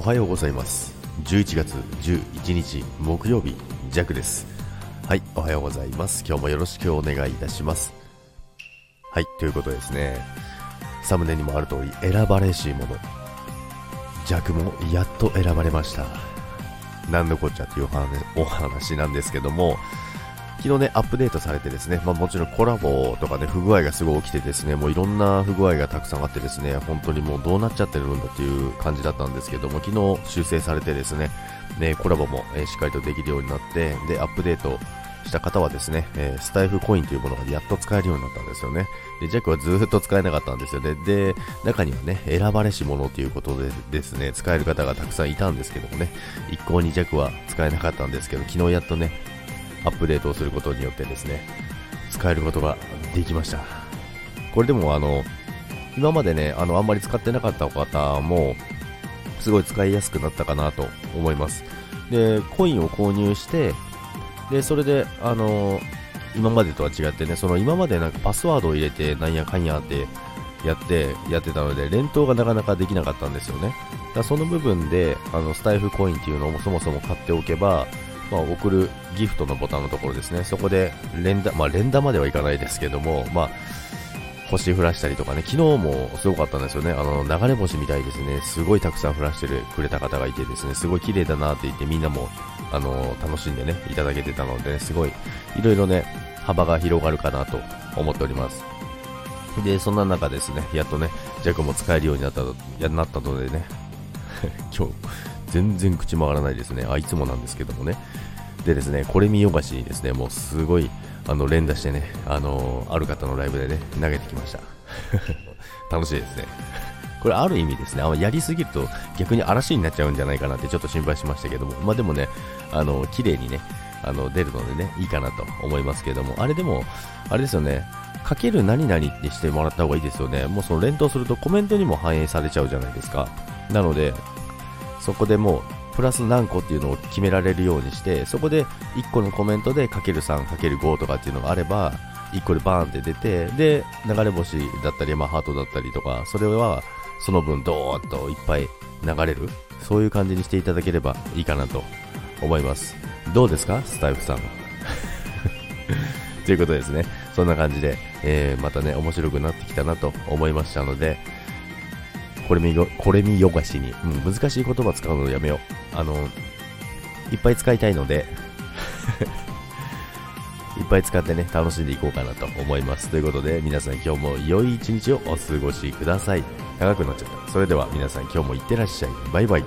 おはようございます。11月11日木曜日ジャックです。はいおはようございます。今日もよろしくお願いいたします。はいということですね。サムネにもある通り選ばれし者。ジャクもやっと選ばれました。何のこっちゃっていうお話なんですけども昨日ね、アップデートされてですね、まあ、もちろんコラボとかね、不具合がすごい起きてですね、もういろんな不具合がたくさんあってですね、本当にもうどうなっちゃってるんだっていう感じだったんですけども、昨日修正されてですね、ねコラボも、え、しっかりとできるようになって、で、アップデートした方はですね、えー、スタイフコインというものがやっと使えるようになったんですよね。で、ジャックはずっと使えなかったんですよね。で、中にはね、選ばれし者ということでですね、使える方がたくさんいたんですけどもね、一向にジャックは使えなかったんですけど、昨日やっとね、アップデートをすることによってですね、使えることができました。これでもあの、今までね、あの、あんまり使ってなかった方も、すごい使いやすくなったかなと思います。で、コインを購入して、で、それで、あの今までとは違ってね、その今までなんかパスワードを入れてなんやかんやってやって、やってたので、連投がなかなかできなかったんですよね。だその部分で、あの、スタイフコインっていうのをそもそも買っておけば、まあ、送るギフトのボタンのところですね、そこで連打、まあ、連打まではいかないですけども、まあ、星降らしたりとかね、昨日もすごかったんですよね、あの流れ星みたいですね、すごいたくさん降らしてくれた方がいてですね、すごい綺麗だなって言ってみんなもあの楽しんでね、いただけてたので、ね、すごいいろいろね、幅が広がるかなと思っております。で、そんな中ですね、やっとね、ジャックも使えるようになったやなったのでね、今日、全然口回らないですね。あ、いつもなんですけどもね。でですね、これ見よがしにですね、もうすごい、あの、連打してね、あのー、ある方のライブでね、投げてきました。楽しいですね。これある意味ですね、あやりすぎると逆に嵐になっちゃうんじゃないかなってちょっと心配しましたけども、まあでもね、あの、綺麗にね、あの、出るのでね、いいかなと思いますけども、あれでも、あれですよね、かける何々ってしてもらった方がいいですよね。もうその連投するとコメントにも反映されちゃうじゃないですか。なので、そこでもうプラス何個っていうのを決められるようにしてそこで1個のコメントでかける3かける5とかっていうのがあれば1個でバーンって出てで流れ星だったり、ま、ハートだったりとかそれはその分ドーッといっぱい流れる。そういう感じにしていただければいいかなと思います。どうですか？スタイフさん。ということですね。そんな感じで、えー、またね面白くなってきたなと思いましたのでこれ見よ、これ見よがしに、うん、難しい言葉使うのやめよう。あの、いっぱい使いたいので いっぱい使ってね、楽しんでいこうかなと思います。ということで、皆さん今日も良い一日をお過ごしください。長くなっちゃった。それでは皆さん今日もいってらっしゃい。バイバイ。